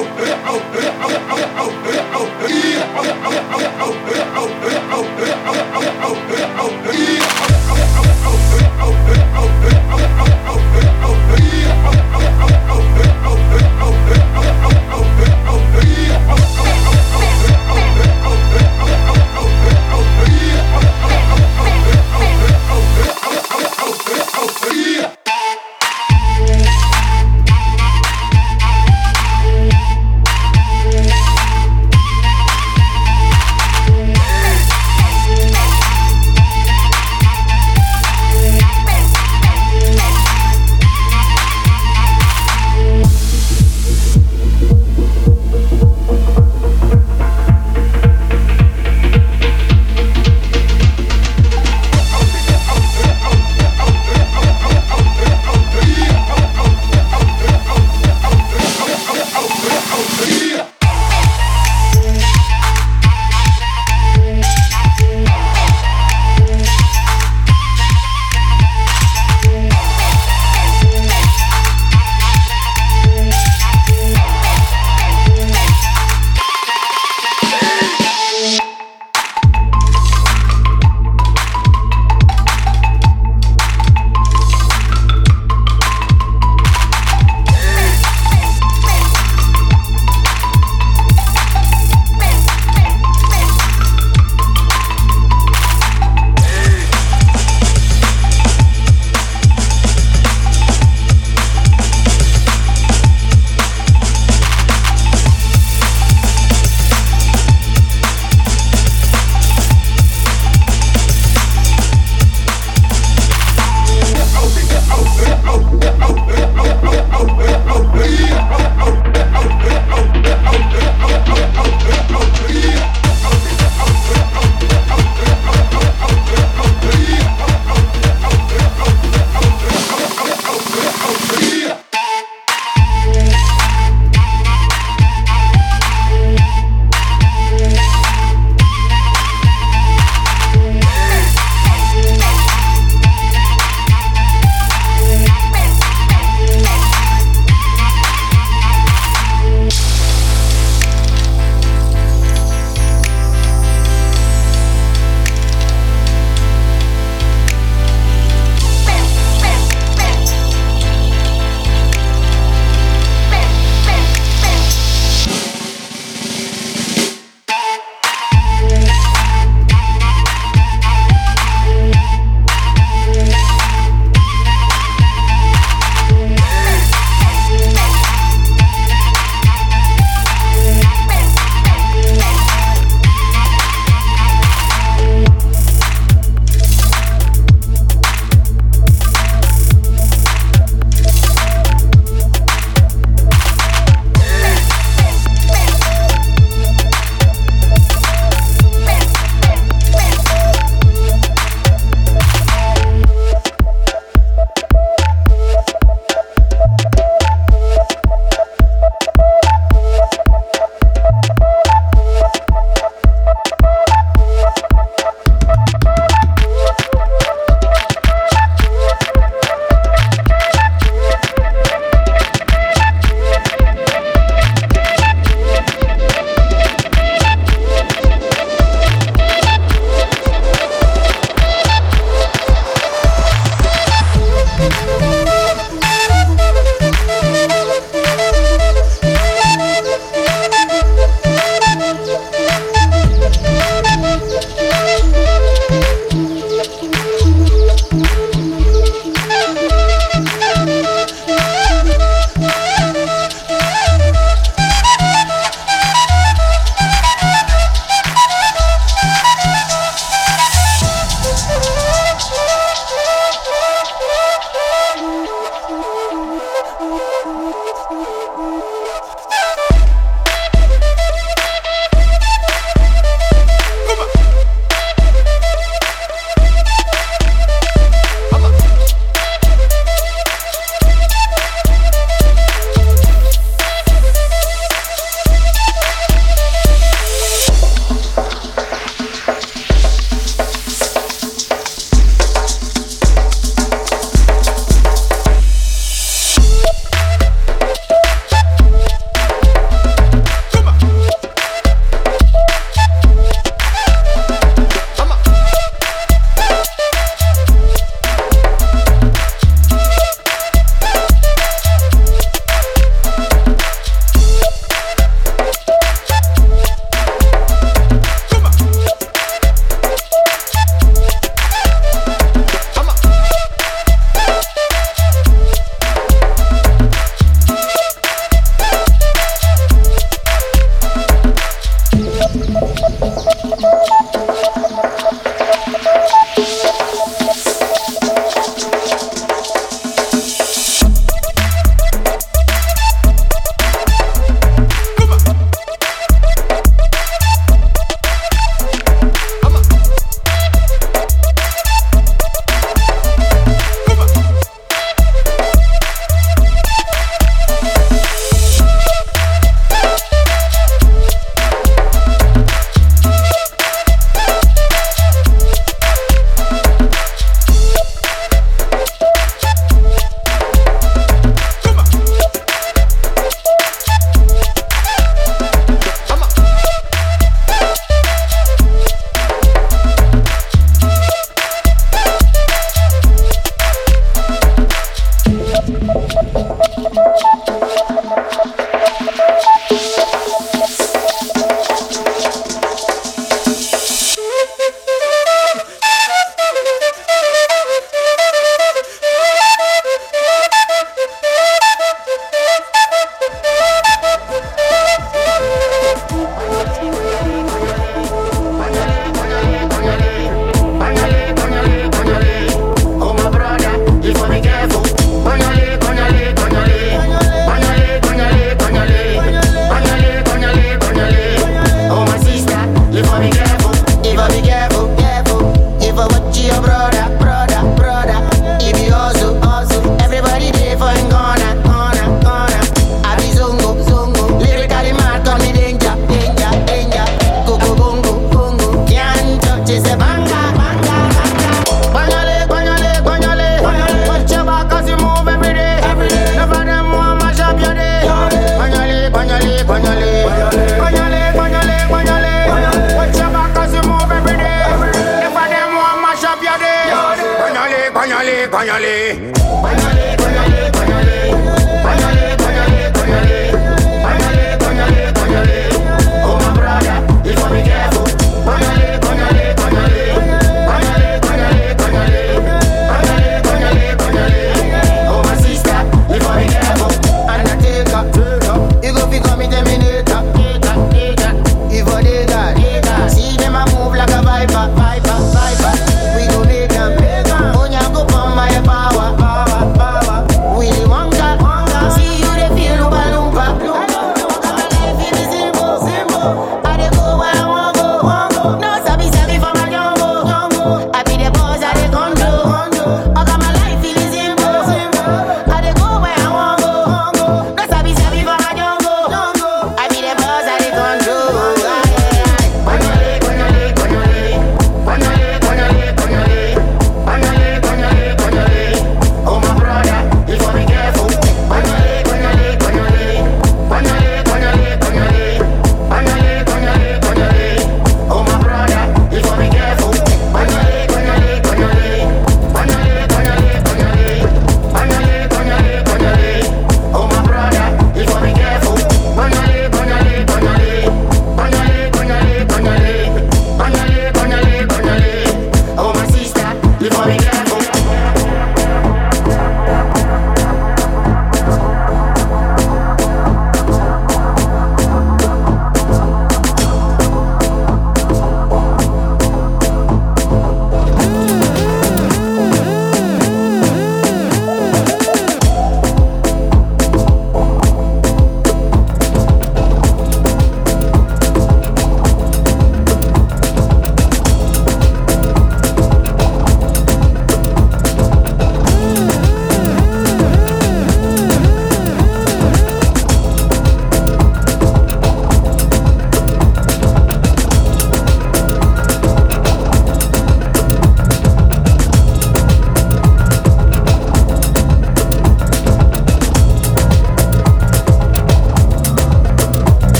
Oh.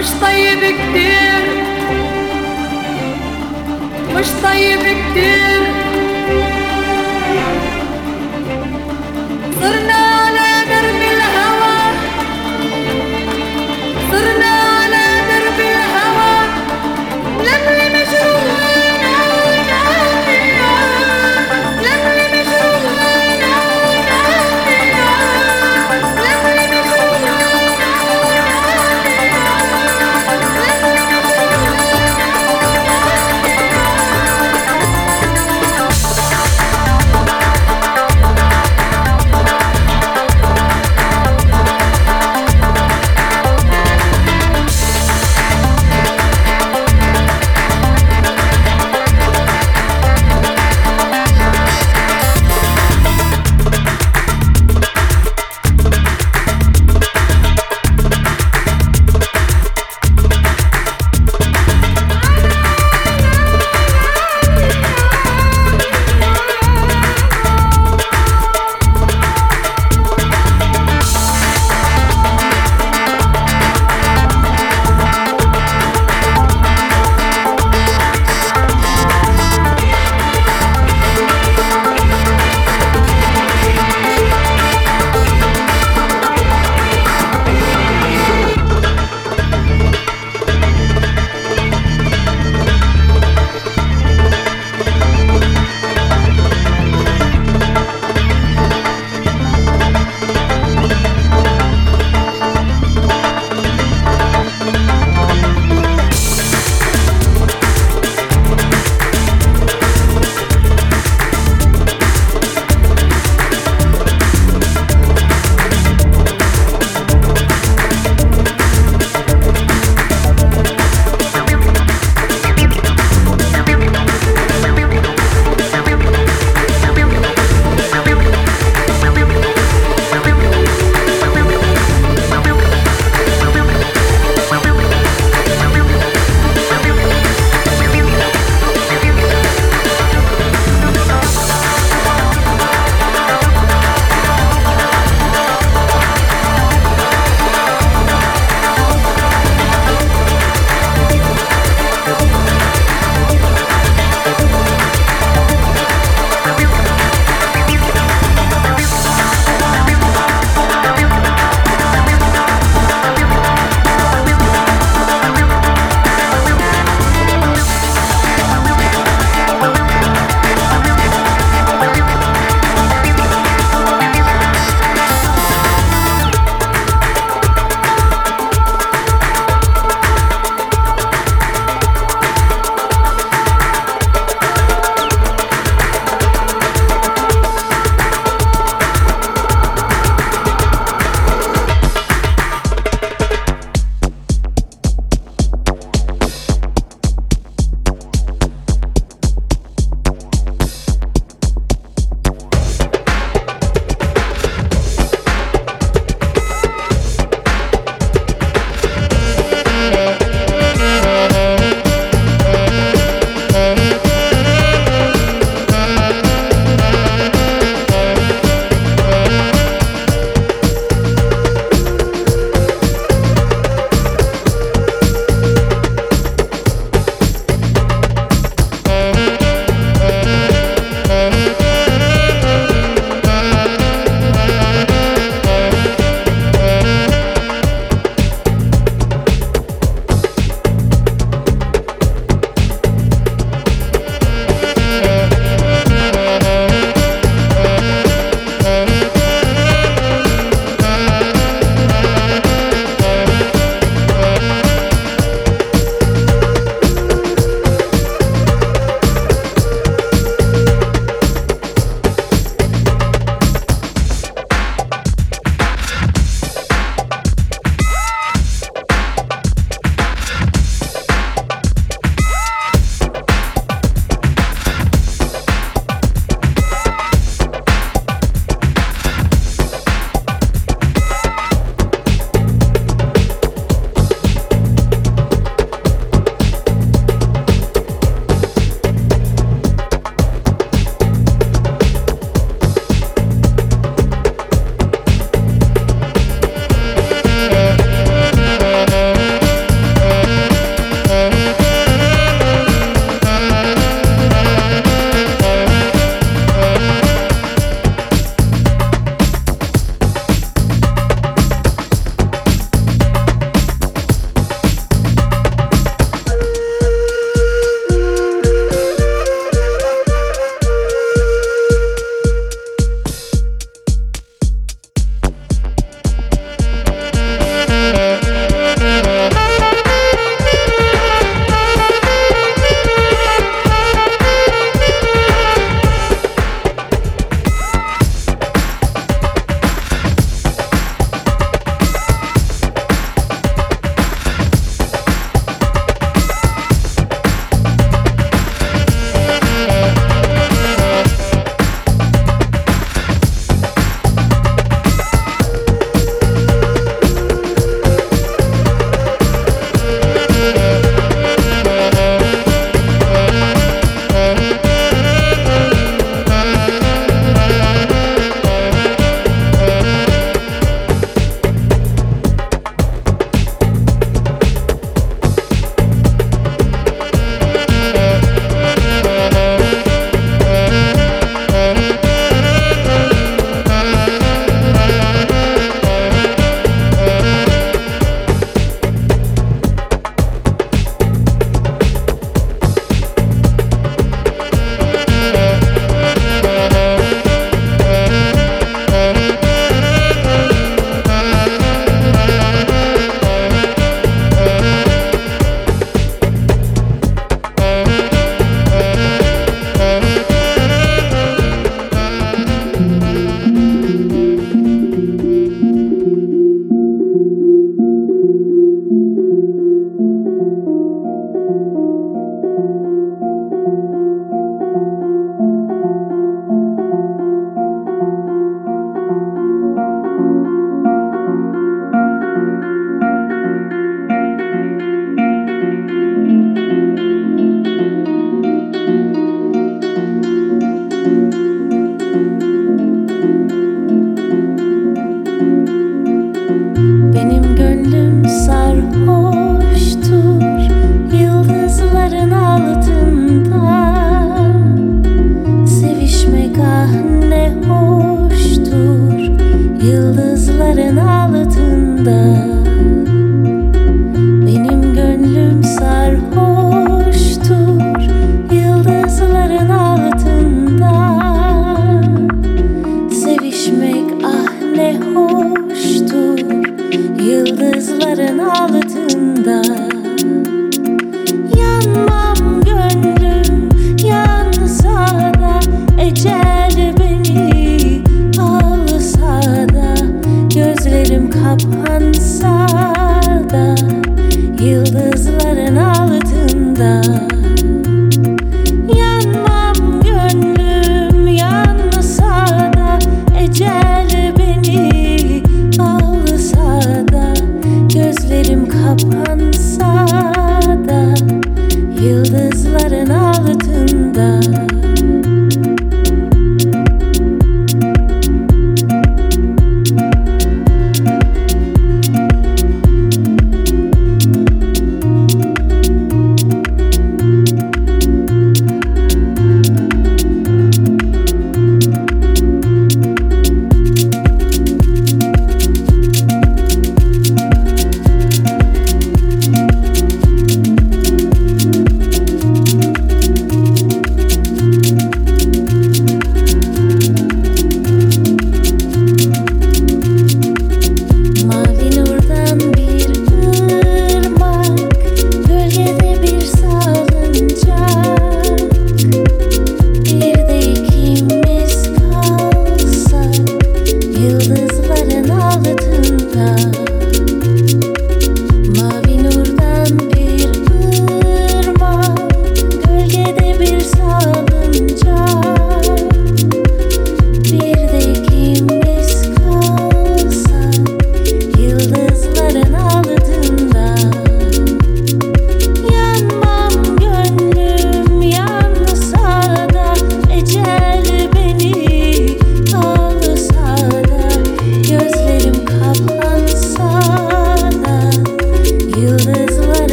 مش طيب كتير مش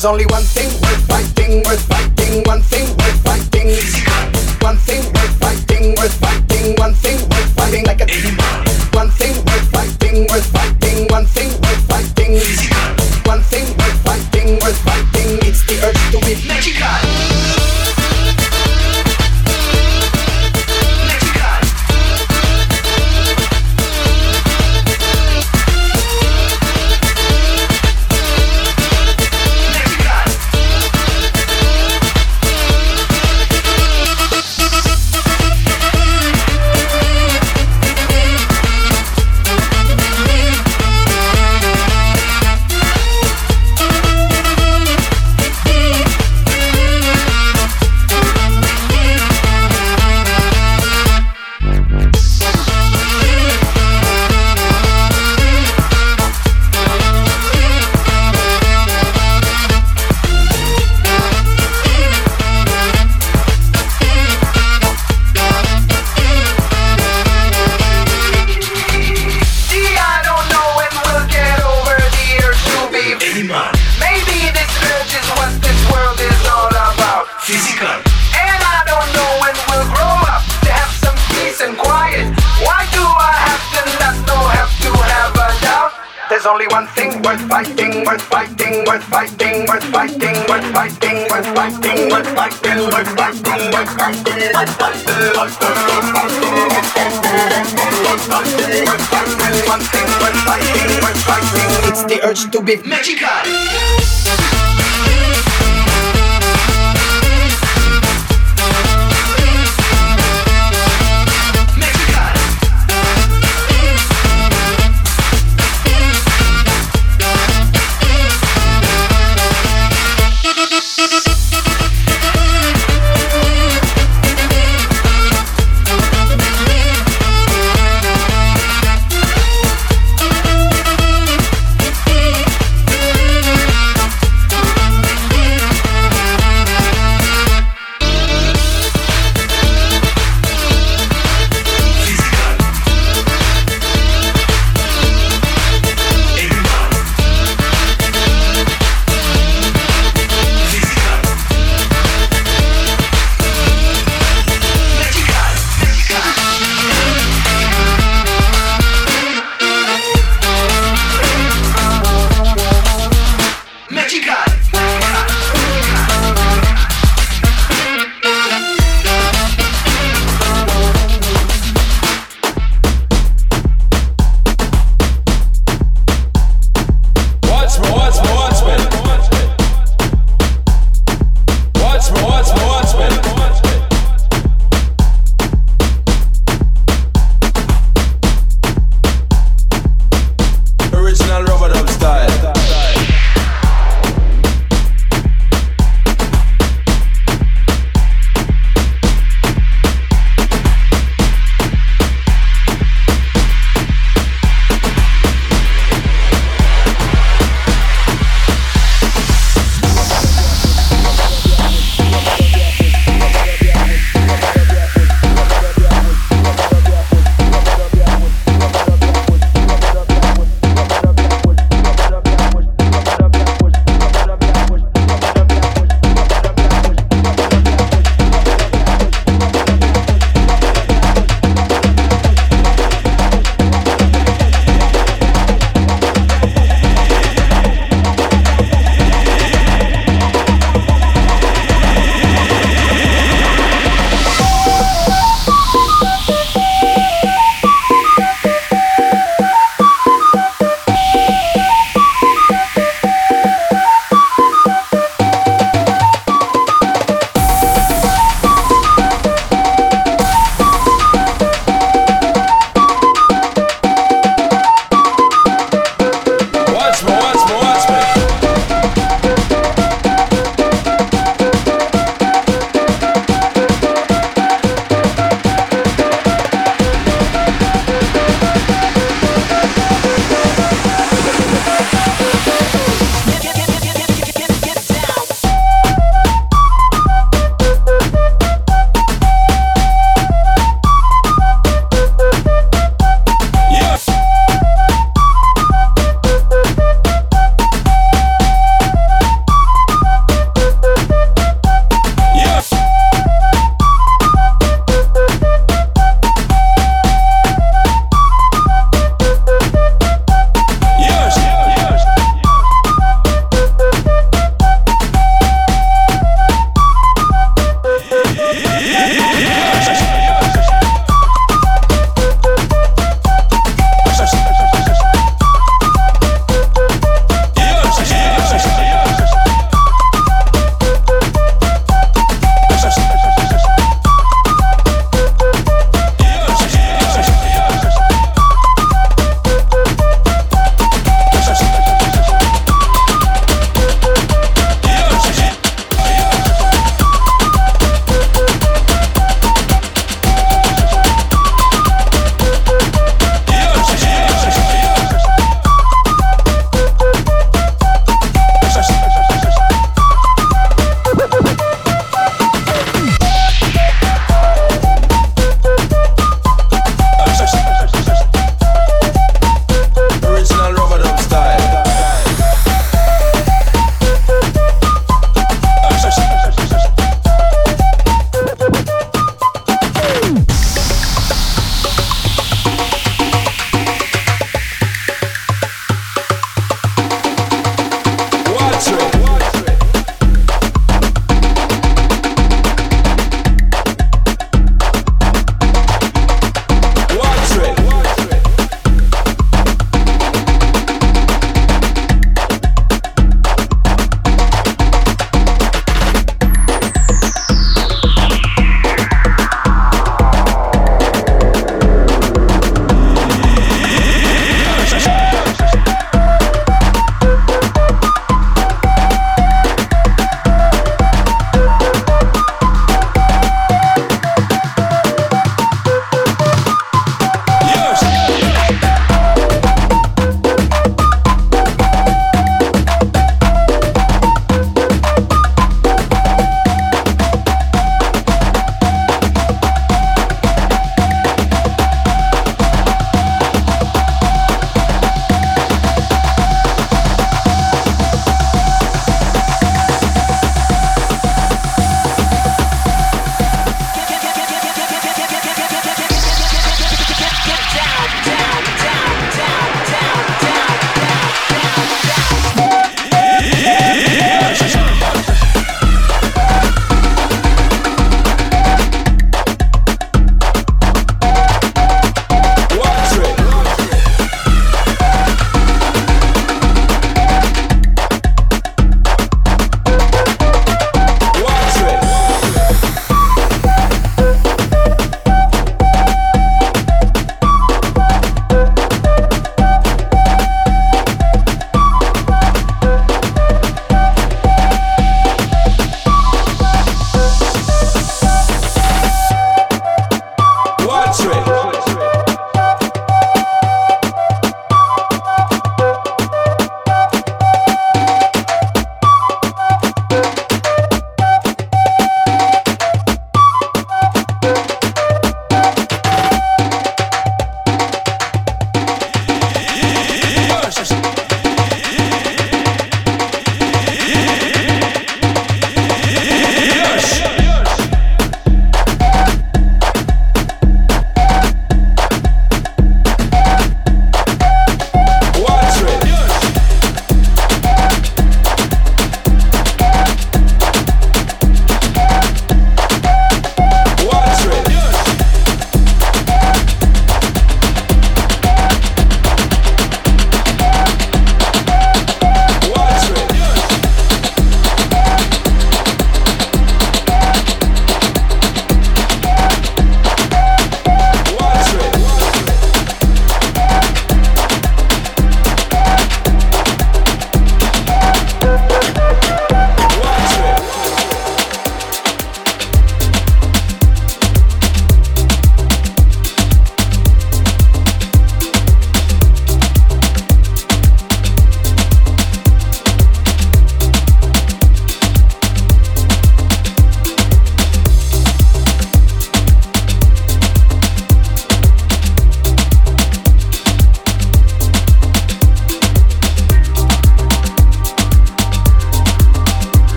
There's only one thing worth fighting, worth fighting, one thing worth fighting. One thing worth fighting, worth fighting.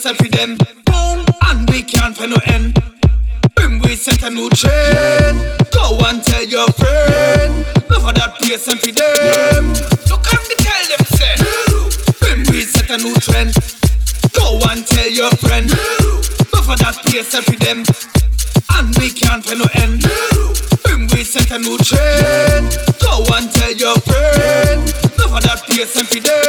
set for them. Boom, and we can't find no end. When we set a new trend. Go and tell your friend. Love for that place and for them. So come tell them, say. We set a new trend. Go and tell your friend. Love for that place and for them. And we can't find no end. Boom, we set a new trend. Go and tell your friend. Love for that place and for them.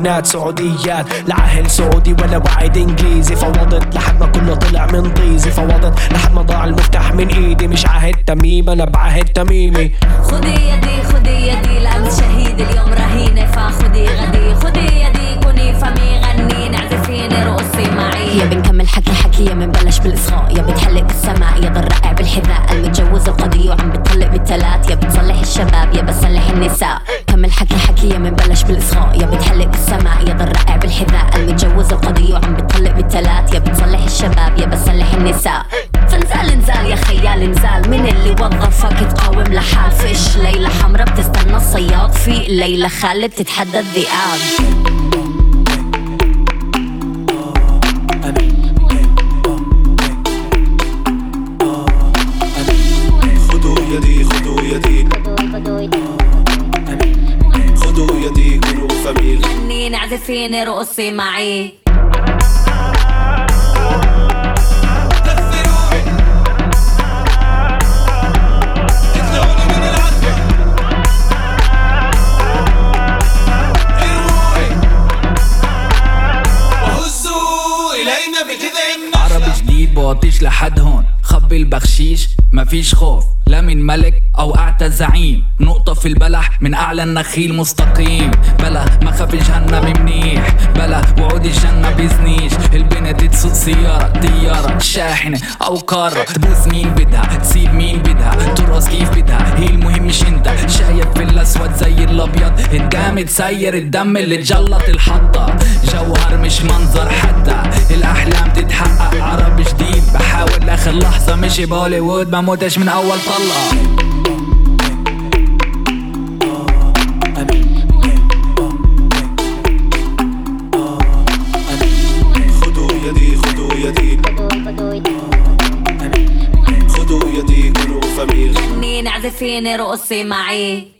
كبنات سعوديات. لا عهل سعودي ولا وعد إنجليزي. فوضت لحد ما كله طلع من طيزي. فوضت لحد ما ضاع المفتاح من إيدي. مش عهد تميم أنا بعهد تميمي. خدي يدي خدي يدي. الأمس شهيد اليوم رهينة فخدي غدي. خدي يدي كوني فمي غني. نعزفيني رقصي معي. يا بنكمل حكي حكي. يا منبلش بالإصغاء يا بتحلق بالسماء. يا ضل رقع بالحذاء. المتجوز القضية وعم بتطلق بالتلات. يا بتصلح الشباب يا بصلح النساء. كمل حكي حكي يا منبلش بالإصغاء. يا بتحلق بالسماء يا ضل رقع بالحذاء المتجوز القضية وعم بتطلق بالتلات يا بتصلح الشباب يا بصلح النساء. فنزال نزال يا خيال نزال من اللي وظفك تقاوم لحال فيش ليلة حمرا بتستنى الصياد. في ليلة خالد بتتحدى الذئاب. إلينا بجذع النخلة عربي جديد بوطيش لحد هون. خبي البخشيش. مفيش خوف لا من ملك أو أعتى زعيم. نقطة في البلح من أعلى النخيل مستقيم. بلا ما خاف جهنم منيح. بلا وعود الجنة بيزنيش البنت تسوق سيارة طيارة شاحنة أو كارة تبوس مين بدها؟ تسيب مين بدها؟ ترقص كيف بدها؟ هي المهم مش انت. شايف في الأسود زي الأبيض. الدم تسير الدم اللي تجلط الحطة. جوهر مش منظر حتى. الأحلام تتحقق عربي جديد. بحاول لاخر لحظة مشي بهوليوود ما موتش من أول طلقة خذوا يدي كلوا غني نعزفيني رقصي معي.